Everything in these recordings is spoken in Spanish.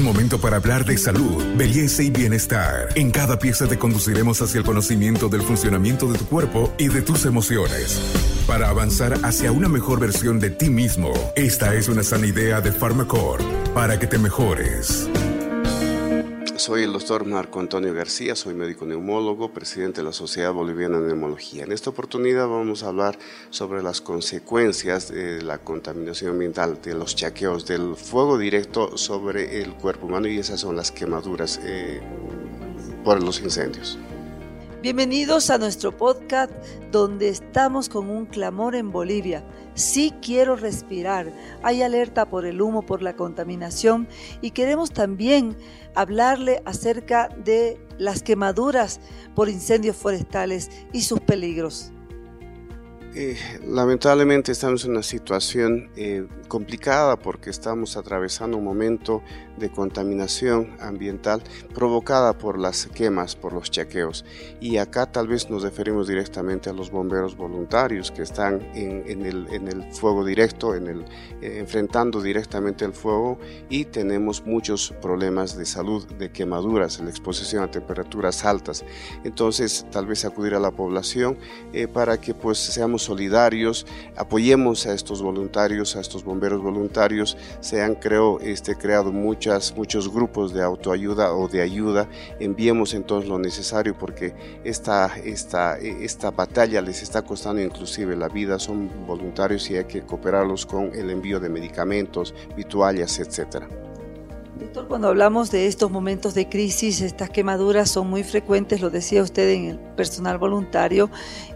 Un momento para hablar de salud, belleza y bienestar. En cada pieza te conduciremos hacia el conocimiento del funcionamiento de tu cuerpo y de tus emociones. Para avanzar hacia una mejor versión de ti mismo, esta es una sana idea de Pharmacore para que te mejores. Soy el doctor Marco Antonio García, soy médico neumólogo, presidente de la Sociedad Boliviana de Neumología. En esta oportunidad vamos a hablar sobre las consecuencias de la contaminación ambiental, de los chaqueos, del fuego directo sobre el cuerpo humano y esas son las quemaduras eh, por los incendios. Bienvenidos a nuestro podcast donde estamos con un clamor en Bolivia. Sí quiero respirar. Hay alerta por el humo, por la contaminación y queremos también hablarle acerca de las quemaduras por incendios forestales y sus peligros. Eh, lamentablemente estamos en una situación eh, complicada porque estamos atravesando un momento de contaminación ambiental provocada por las quemas, por los chaqueos. Y acá tal vez nos referimos directamente a los bomberos voluntarios que están en, el, fuego directo, en el, eh, enfrentando directamente el fuego y tenemos muchos problemas de salud, de quemaduras, la exposición a temperaturas altas. Entonces tal vez acudir a la población para que pues seamos solidarios, apoyemos a estos voluntarios, a estos bomberos voluntarios. Se han este, creado muchas, muchos grupos de autoayuda o de ayuda. Enviemos entonces lo necesario porque esta, esta, esta batalla les está costando inclusive la vida. Son voluntarios y hay que cooperarlos con el envío de medicamentos, vituallas, etcétera. Doctor, cuando hablamos de estos momentos de crisis, estas quemaduras son muy frecuentes, lo decía usted en el personal voluntario,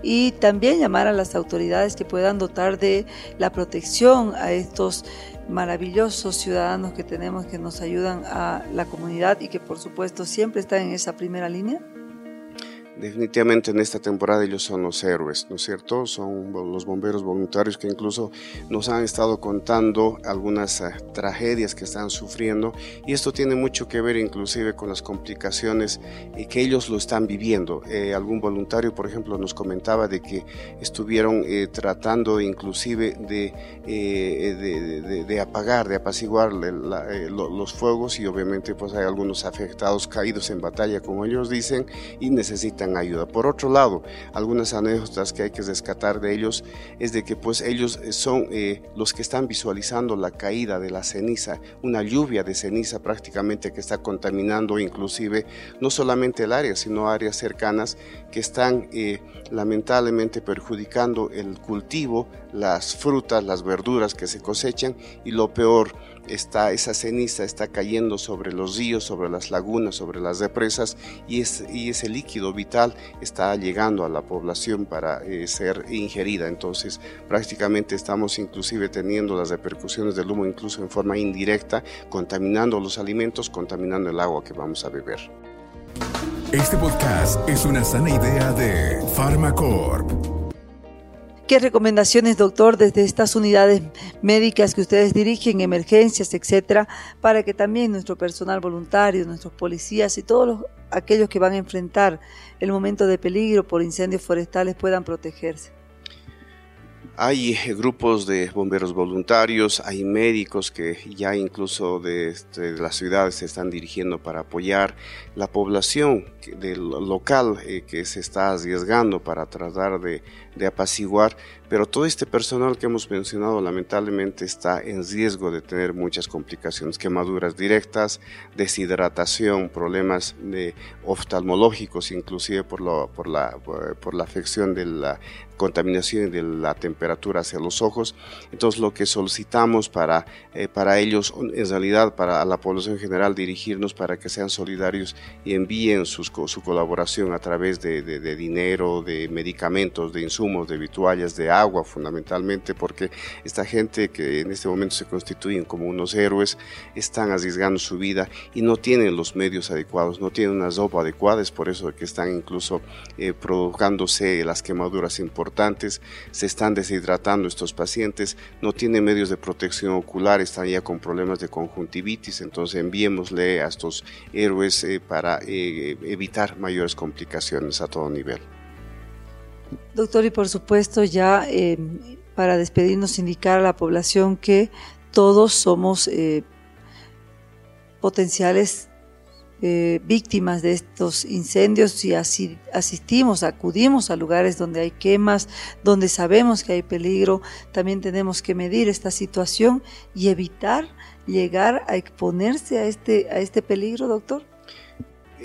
y también llamar a las autoridades que puedan dotar de la protección a estos maravillosos ciudadanos que tenemos que nos ayudan a la comunidad y que por supuesto siempre están en esa primera línea. Definitivamente en esta temporada ellos son los héroes, ¿no es cierto? Son los bomberos voluntarios que incluso nos han estado contando algunas eh, tragedias que están sufriendo y esto tiene mucho que ver inclusive con las complicaciones y que ellos lo están viviendo. Eh, algún voluntario, por ejemplo, nos comentaba de que estuvieron eh, tratando inclusive de, de, apagar, de apaciguar los fuegos y obviamente pues hay algunos afectados caídos en batalla, como ellos dicen, y necesitan ayuda. Por otro lado, algunas anécdotas que hay que rescatar de ellos es de que pues ellos eh, son eh, los que están visualizando la caída de la ceniza, una lluvia de ceniza prácticamente que está contaminando inclusive no solamente el área, sino áreas cercanas que están eh, lamentablemente perjudicando el cultivo, las frutas, las verduras que se cosechan y lo peor, está, esa ceniza está cayendo sobre los ríos, sobre las lagunas, sobre las represas y, ese líquido vital está llegando a la población para eh, ser ingerida. Entonces prácticamente estamos inclusive teniendo las repercusiones del humo incluso en forma indirecta, contaminando los alimentos, contaminando el agua que vamos a beber. Este podcast es una sana idea de Pharmacorp. ¿Qué recomendaciones, doctor, desde estas unidades médicas que ustedes dirigen, emergencias, etcétera, para que también nuestro personal voluntario, nuestros policías y todos aquellos que van a enfrentar el momento de peligro por incendios forestales puedan protegerse? Hay eh, grupos de bomberos voluntarios, hay médicos que ya incluso de, este, las ciudades se están dirigiendo para apoyar la población del local eh, que se está arriesgando para tratar de, de apaciguar, pero todo este personal que hemos mencionado lamentablemente está en riesgo de tener muchas complicaciones, quemaduras directas, deshidratación, problemas de oftalmológicos, inclusive por, lo, por, la, por la afección de la contaminación de la temperatura hacia los ojos. Entonces lo que solicitamos para, eh, para ellos, en realidad para la población general, dirigirnos para que sean solidarios y envíen sus, su colaboración a través de, de dinero, de medicamentos, de insumos de vituallas, de agua fundamentalmente, porque esta gente que en este momento se constituyen como unos héroes están arriesgando su vida y no tienen los medios adecuados, no tienen una ropa adecuada, es por eso que están incluso eh, provocándose las quemaduras importantes, se están deshidratando estos pacientes, no tienen medios de protección ocular, están ya con problemas de conjuntivitis, entonces enviémosle a estos héroes eh, para eh, evitar mayores complicaciones a todo nivel. Doctor, y por supuesto ya eh, para despedirnos indicar a la población que todos somos eh, potenciales eh, víctimas de estos incendios si así asistimos, acudimos a lugares donde hay quemas, donde sabemos que hay peligro, también tenemos que medir esta situación y evitar llegar a exponerse a este, a este peligro, doctor.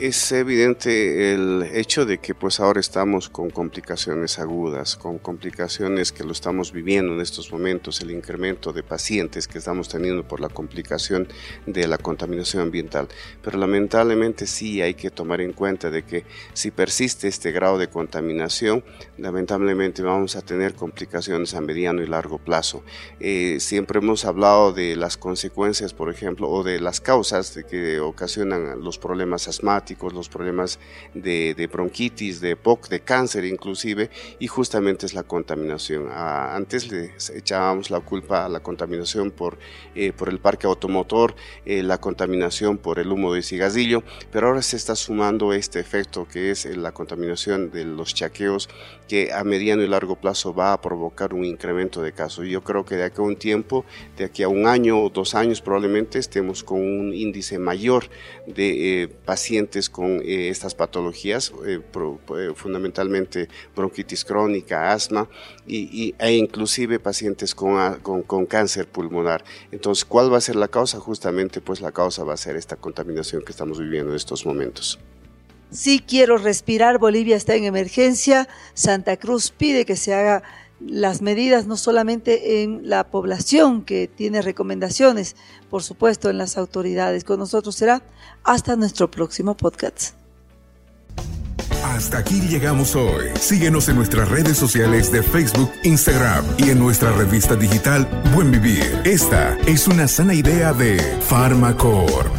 Es evidente el hecho de que pues ahora estamos con complicaciones agudas, con complicaciones que lo estamos viviendo en estos momentos, el incremento de pacientes que estamos teniendo por la complicación de la contaminación ambiental. Pero lamentablemente sí hay que tomar en cuenta de que si persiste este grado de contaminación, lamentablemente vamos a tener complicaciones a mediano y largo plazo. Eh, siempre hemos hablado de las consecuencias, por ejemplo, o de las causas de que ocasionan los problemas asmáticos, los problemas de, bronquitis, de POC, de cáncer inclusive, y justamente es la contaminación. Ah, antes le echábamos la culpa a la contaminación por, eh, por el parque automotor, eh, la contaminación por el humo de cigarrillo, pero ahora se está sumando este efecto que es la contaminación de los chaqueos, que a mediano y largo plazo va a provocar un incremento de casos. Yo creo que de aquí a un tiempo, de aquí a un año o dos años probablemente estemos con un índice mayor de eh, pacientes con eh, estas patologías, eh, eh, fundamentalmente bronquitis crónica, asma y, e inclusive pacientes con, con, cáncer pulmonar. Entonces, ¿cuál va a ser la causa? Justamente, pues la causa va a ser esta contaminación que estamos viviendo en estos momentos. Si quiero respirar, Bolivia está en emergencia. Santa Cruz pide que se haga las medidas no solamente en la población que tiene recomendaciones, por supuesto en las autoridades. Con nosotros será hasta nuestro próximo podcast. Hasta aquí llegamos hoy. Síguenos en nuestras redes sociales de Facebook, Instagram y en nuestra revista digital Buen Vivir. Esta es una sana idea de Farmacor.